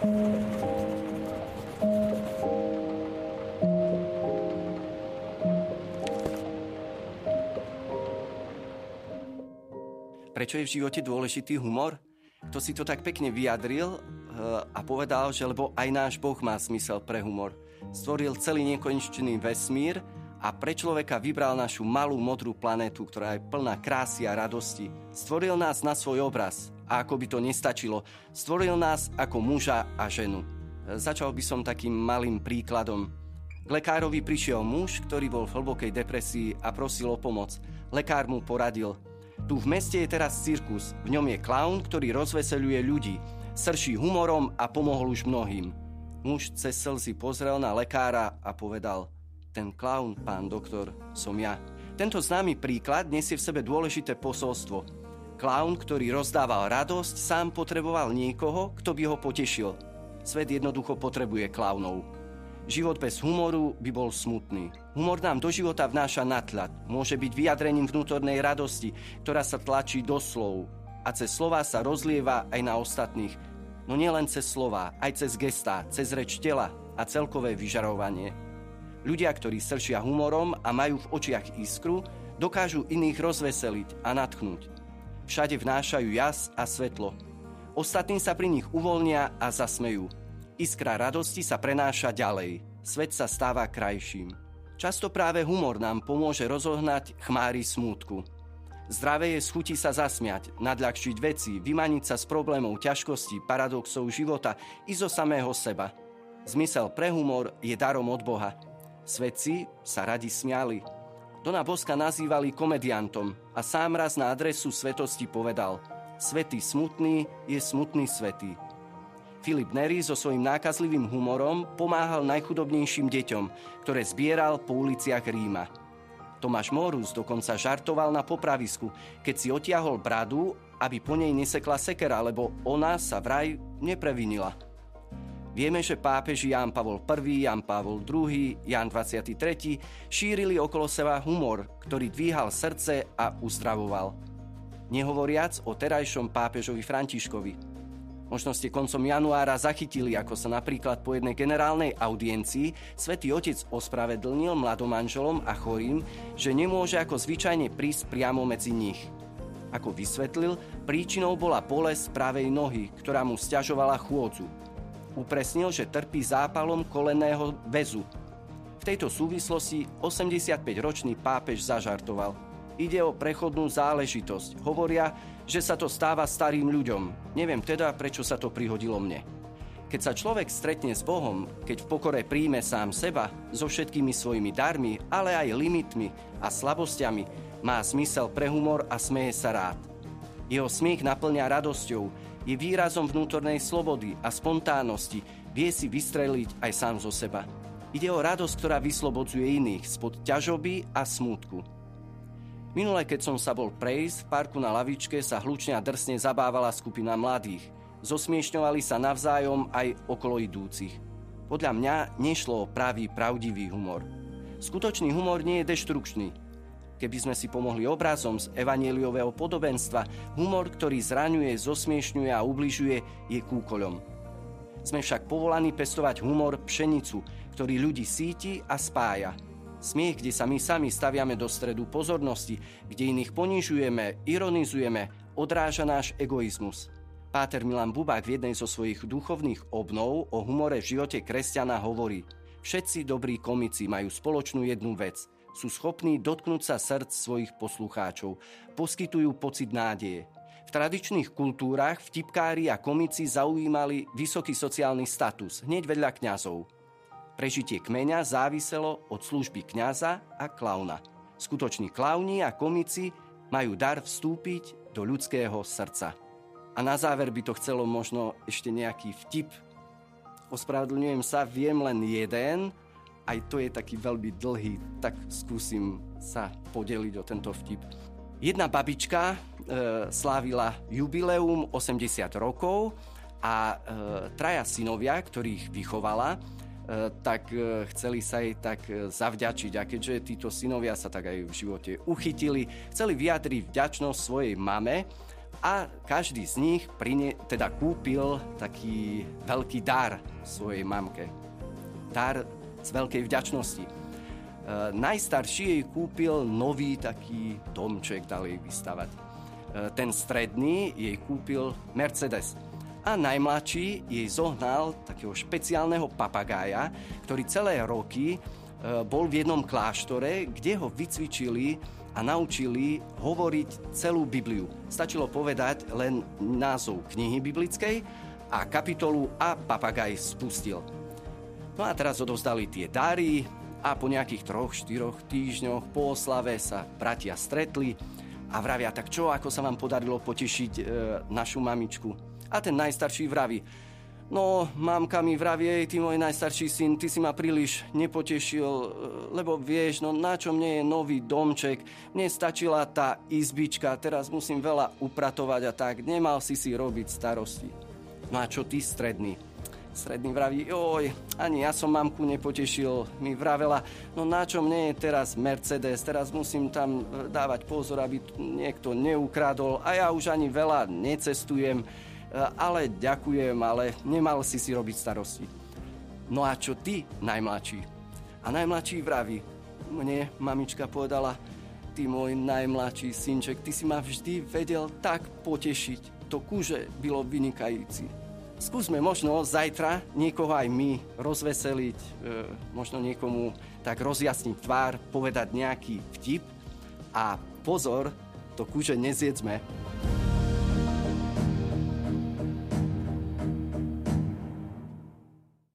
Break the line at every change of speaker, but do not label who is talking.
Prečo je v živote dôležitý humor? To si to tak pekne vyjadril eh, a povedal, že lebo aj náš Boh má smysel pre humor. Stvoril celý nekonečný vesmír a pre človeka vybral našu malú modrú planétu, ktorá je plná krásy a radosti. Stvoril nás na svoj obraz a ako by to nestačilo, stvoril nás ako muža a ženu. Začal by som takým malým príkladom. K lekárovi prišiel muž, ktorý bol v hlbokej depresii a prosil o pomoc. Lekár mu poradil – tu v meste je teraz cirkus. V ňom je klaun, ktorý rozveseluje ľudí. Srší humorom a pomohol už mnohým. Muž cez slzy pozrel na lekára a povedal Ten klaun, pán doktor, som ja. Tento známy príklad nesie v sebe dôležité posolstvo. Klaun, ktorý rozdával radosť, sám potreboval niekoho, kto by ho potešil. Svet jednoducho potrebuje klaunov. Život bez humoru by bol smutný. Humor nám do života vnáša natľad. Môže byť vyjadrením vnútornej radosti, ktorá sa tlačí do slov a cez slova sa rozlieva aj na ostatných. No nielen cez slova, aj cez gestá, cez reč tela a celkové vyžarovanie. Ľudia, ktorí sršia humorom a majú v očiach iskru, dokážu iných rozveseliť a natchnúť. Všade vnášajú jas a svetlo. Ostatní sa pri nich uvoľnia a zasmejú – Iskra radosti sa prenáša ďalej. Svet sa stáva krajším. Často práve humor nám pomôže rozohnať chmáry smútku. Zdravé je schuti sa zasmiať, nadľahčiť veci, vymaniť sa z problémov, ťažkostí, paradoxov života i zo samého seba. Zmysel pre humor je darom od Boha. Svetci sa radi smiali. Dona Boska nazývali komediantom a sám raz na adresu svetosti povedal Svetý smutný je smutný svetý. Filip Neri so svojím nákazlivým humorom pomáhal najchudobnejším deťom, ktoré zbieral po uliciach Ríma. Tomáš Morus dokonca žartoval na popravisku, keď si otiahol bradu, aby po nej nesekla sekera, lebo ona sa vraj neprevinila. Vieme, že pápeži Ján Pavol I, Ján Pavol II, Ján 23. šírili okolo seba humor, ktorý dvíhal srdce a uzdravoval. Nehovoriac o terajšom pápežovi Františkovi – Možno ste koncom januára zachytili, ako sa napríklad po jednej generálnej audiencii svätý Otec ospravedlnil mladomanželom a chorým, že nemôže ako zvyčajne prísť priamo medzi nich. Ako vysvetlil, príčinou bola bolesť pravej nohy, ktorá mu stiažovala chôdzu. Upresnil, že trpí zápalom koleného väzu. V tejto súvislosti 85-ročný pápež zažartoval. Ide o prechodnú záležitosť. Hovoria, že sa to stáva starým ľuďom. Neviem teda, prečo sa to prihodilo mne. Keď sa človek stretne s Bohom, keď v pokore príjme sám seba so všetkými svojimi darmi, ale aj limitmi a slabostiami, má zmysel pre humor a smeje sa rád. Jeho smiech naplňa radosťou, je výrazom vnútornej slobody a spontánnosti, vie si vystreliť aj sám zo seba. Ide o radosť, ktorá vyslobodzuje iných spod ťažoby a smútku. Minule, keď som sa bol prejsť, v parku na lavičke sa hlučne a drsne zabávala skupina mladých. Zosmiešňovali sa navzájom aj okolo idúcich. Podľa mňa nešlo o pravý, pravdivý humor. Skutočný humor nie je deštrukčný. Keby sme si pomohli obrazom z evanieliového podobenstva, humor, ktorý zraňuje, zosmiešňuje a ubližuje, je kúkoľom. Sme však povolaní pestovať humor pšenicu, ktorý ľudí síti a spája – Smiech, kde sa my sami staviame do stredu pozornosti, kde iných ponižujeme, ironizujeme, odráža náš egoizmus. Páter Milan Bubák v jednej zo svojich duchovných obnov o humore v živote kresťana hovorí Všetci dobrí komici majú spoločnú jednu vec. Sú schopní dotknúť sa srdc svojich poslucháčov. Poskytujú pocit nádeje. V tradičných kultúrach vtipkári a komici zaujímali vysoký sociálny status, hneď vedľa kňazov. Prežitie kmeňa záviselo od služby kňaza a klauna. Skutoční klauni a komici majú dar vstúpiť do ľudského srdca. A na záver by to chcelo možno ešte nejaký vtip. Ospravedlňujem sa, viem len jeden, aj to je taký veľmi dlhý, tak skúsim sa podeliť o tento vtip. Jedna babička e, slávila jubileum 80 rokov a e, traja synovia, ktorých vychovala, E, tak e, chceli sa jej tak e, zavďačiť. A keďže títo synovia sa tak aj v živote uchytili, chceli vyjadriť vďačnosť svojej mame, a každý z nich prine, teda kúpil taký veľký dar svojej mamke. Dar z veľkej vďačnosti. E, najstarší jej kúpil nový taký domček, dal jej vystavať. E, ten stredný jej kúpil Mercedes. A najmladší jej zohnal takého špeciálneho papagája, ktorý celé roky e, bol v jednom kláštore, kde ho vycvičili a naučili hovoriť celú Bibliu. Stačilo povedať len názov knihy biblickej a kapitolu a papagaj spustil. No a teraz odovzdali tie dary a po nejakých troch, štyroch týždňoch po oslave sa bratia stretli a vravia, tak čo, ako sa vám podarilo potešiť e, našu mamičku? A ten najstarší vraví, No, mamka mi vravie, ty môj najstarší syn, ty si ma príliš nepotešil, e, lebo vieš, no na čo mne je nový domček, mne stačila tá izbička, teraz musím veľa upratovať a tak, nemal si si robiť starosti. No a čo ty stredný? Stredný vraví, oj, ani ja som mamku nepotešil, mi vravela, no na čo mne je teraz Mercedes, teraz musím tam e, dávať pozor, aby niekto neukradol a ja už ani veľa necestujem, Eh, ale ďakujem, ale nemal si si robiť starosti. No a čo ty, najmladší? A najmladší vraví, mne mamička povedala, ty môj najmladší synček, ty si ma vždy vedel tak potešiť. To kúže bylo vynikajúci. Skúsme možno zajtra niekoho aj my rozveseliť, e, možno niekomu tak rozjasniť tvár, povedať nejaký vtip. A pozor, to kúže nezjedzme,